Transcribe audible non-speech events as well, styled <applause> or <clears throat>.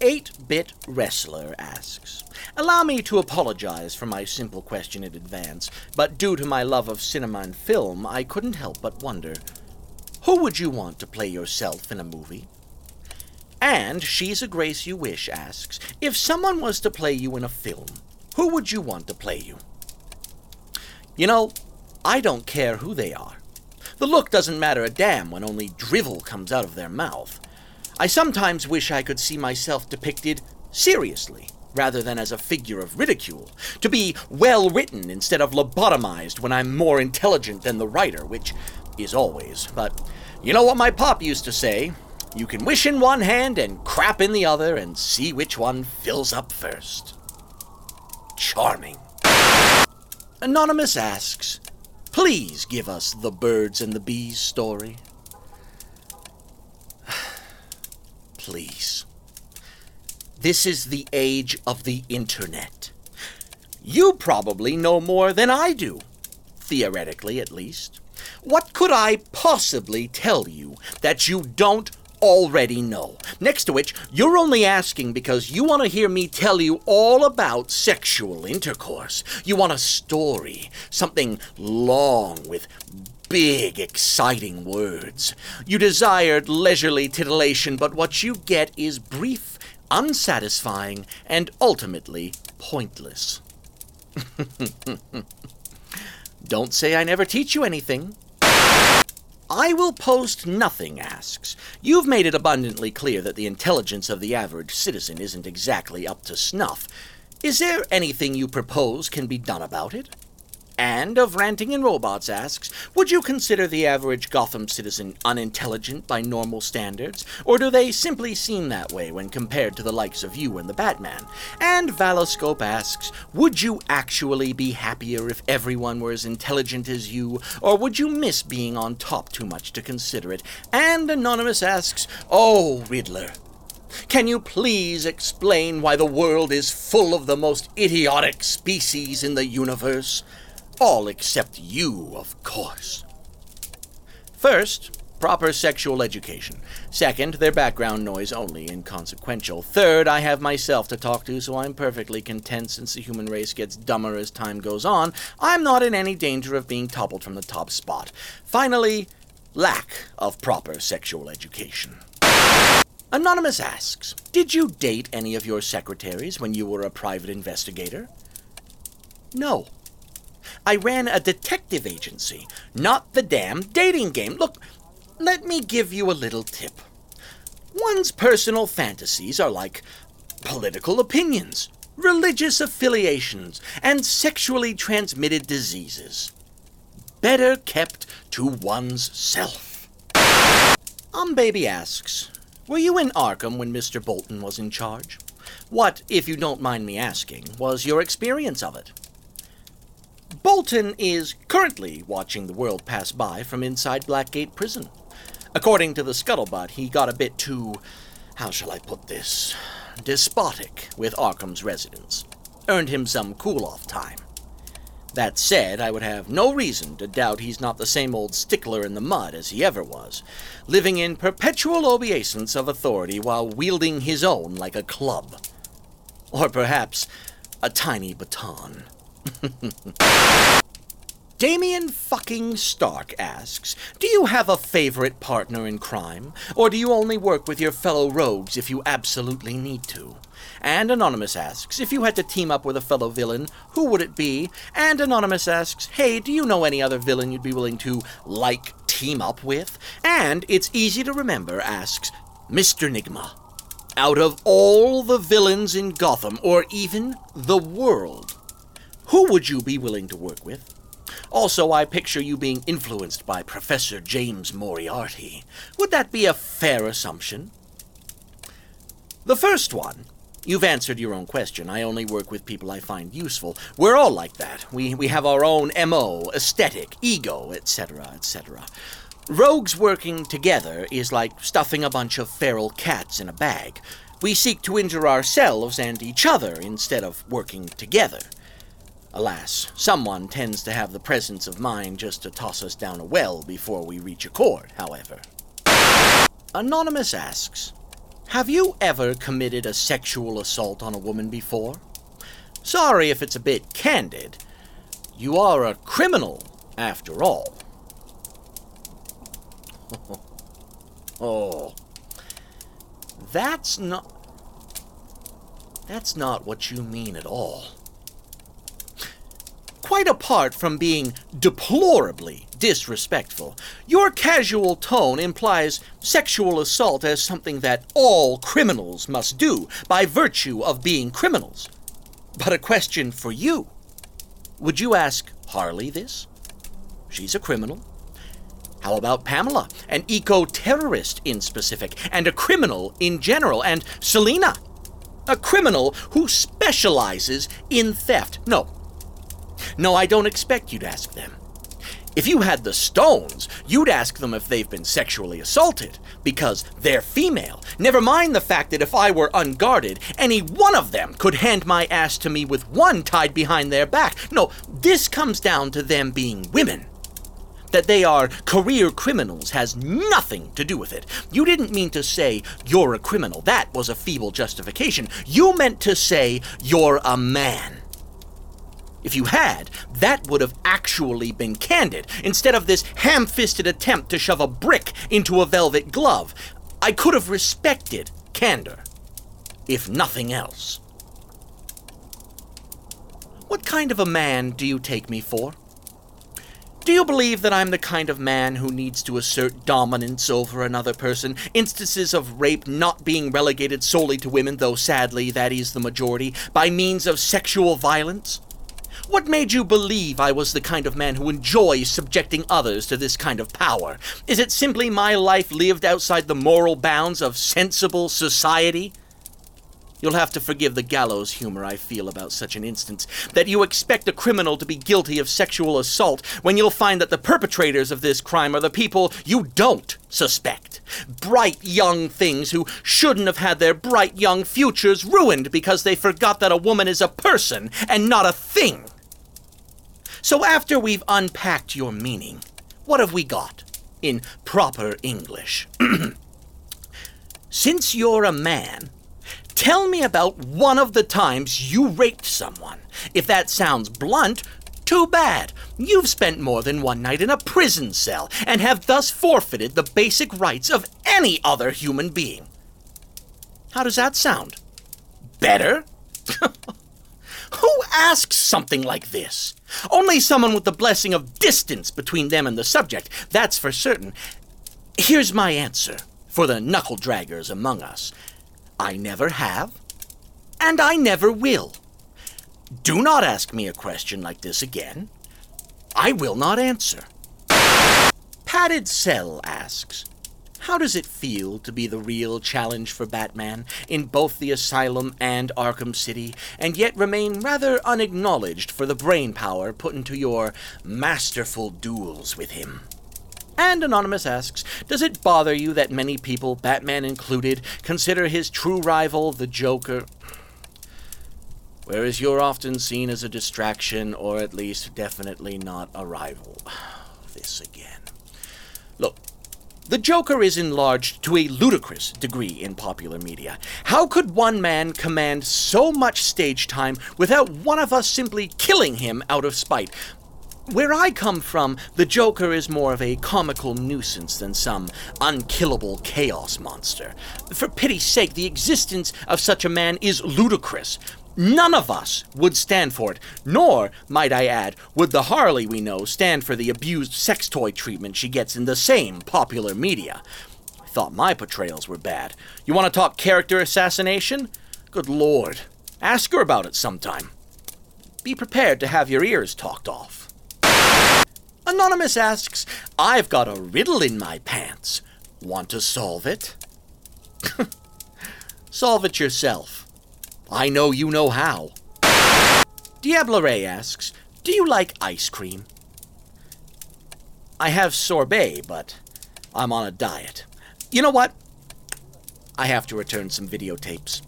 8 Bit Wrestler asks Allow me to apologize for my simple question in advance, but due to my love of cinema and film, I couldn't help but wonder who would you want to play yourself in a movie? And She's a Grace You Wish asks If someone was to play you in a film, who would you want to play you? You know, I don't care who they are. The look doesn't matter a damn when only drivel comes out of their mouth. I sometimes wish I could see myself depicted seriously rather than as a figure of ridicule, to be well written instead of lobotomized when I'm more intelligent than the writer, which is always. But you know what my pop used to say? You can wish in one hand and crap in the other and see which one fills up first. Charming. Anonymous asks, please give us the birds and the bees story. Please. This is the age of the internet. You probably know more than I do, theoretically at least. What could I possibly tell you that you don't already know? Next to which, you're only asking because you want to hear me tell you all about sexual intercourse. You want a story, something long with big, exciting words. You desired leisurely titillation, but what you get is brief, unsatisfying, and ultimately pointless. <laughs> Don't say I never teach you anything. I will post nothing asks. You've made it abundantly clear that the intelligence of the average citizen isn't exactly up to snuff. Is there anything you propose can be done about it? And of Ranting and Robots asks, would you consider the average Gotham citizen unintelligent by normal standards, or do they simply seem that way when compared to the likes of you and the Batman? And Valoscope asks, would you actually be happier if everyone were as intelligent as you, or would you miss being on top too much to consider it? And Anonymous asks, oh, Riddler, can you please explain why the world is full of the most idiotic species in the universe? All except you, of course. First, proper sexual education. Second, their background noise only inconsequential. Third, I have myself to talk to, so I'm perfectly content since the human race gets dumber as time goes on. I'm not in any danger of being toppled from the top spot. Finally, lack of proper sexual education. Anonymous asks Did you date any of your secretaries when you were a private investigator? No. I ran a detective agency, not the damn dating game. Look, let me give you a little tip. One's personal fantasies are like political opinions, religious affiliations, and sexually transmitted diseases. Better kept to one's self. Um Baby asks, Were you in Arkham when Mr. Bolton was in charge? What, if you don't mind me asking, was your experience of it? Bolton is currently watching the world pass by from inside Blackgate Prison. According to the scuttlebutt, he got a bit too, how shall I put this, despotic with Arkham's residents. Earned him some cool off time. That said, I would have no reason to doubt he's not the same old stickler in the mud as he ever was, living in perpetual obeisance of authority while wielding his own like a club. Or perhaps a tiny baton. <laughs> Damien fucking Stark asks, Do you have a favorite partner in crime? Or do you only work with your fellow rogues if you absolutely need to? And Anonymous asks, If you had to team up with a fellow villain, who would it be? And Anonymous asks, Hey, do you know any other villain you'd be willing to, like, team up with? And It's Easy to Remember asks, Mr. Nigma, out of all the villains in Gotham, or even the world, who would you be willing to work with? Also, I picture you being influenced by Professor James Moriarty. Would that be a fair assumption? The first one. You've answered your own question. I only work with people I find useful. We're all like that. We, we have our own MO, aesthetic, ego, etc., etc. Rogues working together is like stuffing a bunch of feral cats in a bag. We seek to injure ourselves and each other instead of working together. Alas, someone tends to have the presence of mind just to toss us down a well before we reach a chord, however. Anonymous asks Have you ever committed a sexual assault on a woman before? Sorry if it's a bit candid. You are a criminal, after all. <laughs> oh. That's not. That's not what you mean at all. Quite apart from being deplorably disrespectful, your casual tone implies sexual assault as something that all criminals must do by virtue of being criminals. But a question for you Would you ask Harley this? She's a criminal. How about Pamela, an eco terrorist in specific, and a criminal in general, and Selina, a criminal who specializes in theft? No, no, I don't expect you to ask them. If you had the stones, you'd ask them if they've been sexually assaulted, because they're female. Never mind the fact that if I were unguarded, any one of them could hand my ass to me with one tied behind their back. No, this comes down to them being women. That they are career criminals has nothing to do with it. You didn't mean to say you're a criminal. That was a feeble justification. You meant to say you're a man. If you had, that would have actually been candid, instead of this ham fisted attempt to shove a brick into a velvet glove. I could have respected candor, if nothing else. What kind of a man do you take me for? Do you believe that I'm the kind of man who needs to assert dominance over another person? Instances of rape not being relegated solely to women, though sadly that is the majority, by means of sexual violence? What made you believe I was the kind of man who enjoys subjecting others to this kind of power? Is it simply my life lived outside the moral bounds of sensible society? You'll have to forgive the gallows humor I feel about such an instance. That you expect a criminal to be guilty of sexual assault when you'll find that the perpetrators of this crime are the people you don't suspect. Bright young things who shouldn't have had their bright young futures ruined because they forgot that a woman is a person and not a thing. So after we've unpacked your meaning, what have we got in proper English? <clears throat> Since you're a man, tell me about one of the times you raped someone. If that sounds blunt, too bad. You've spent more than one night in a prison cell and have thus forfeited the basic rights of any other human being. How does that sound? Better? <laughs> Who asks something like this? Only someone with the blessing of distance between them and the subject, that's for certain. Here's my answer for the knuckle draggers among us I never have, and I never will. Do not ask me a question like this again. I will not answer. Padded Cell asks, how does it feel to be the real challenge for Batman in both the Asylum and Arkham City, and yet remain rather unacknowledged for the brain power put into your masterful duels with him? And Anonymous asks, Does it bother you that many people, Batman included, consider his true rival, the Joker? Whereas you're often seen as a distraction, or at least definitely not a rival. <sighs> This again. Look, the Joker is enlarged to a ludicrous degree in popular media. How could one man command so much stage time without one of us simply killing him out of spite? Where I come from, the Joker is more of a comical nuisance than some unkillable chaos monster. For pity's sake, the existence of such a man is ludicrous. None of us would stand for it, nor, might I add, would the Harley we know stand for the abused sex toy treatment she gets in the same popular media. I thought my portrayals were bad. You want to talk character assassination? Good lord. Ask her about it sometime. Be prepared to have your ears talked off. Anonymous asks, I've got a riddle in my pants. Want to solve it? <laughs> solve it yourself. I know you know how. Diablo Ray asks, Do you like ice cream? I have sorbet, but I'm on a diet. You know what? I have to return some videotapes.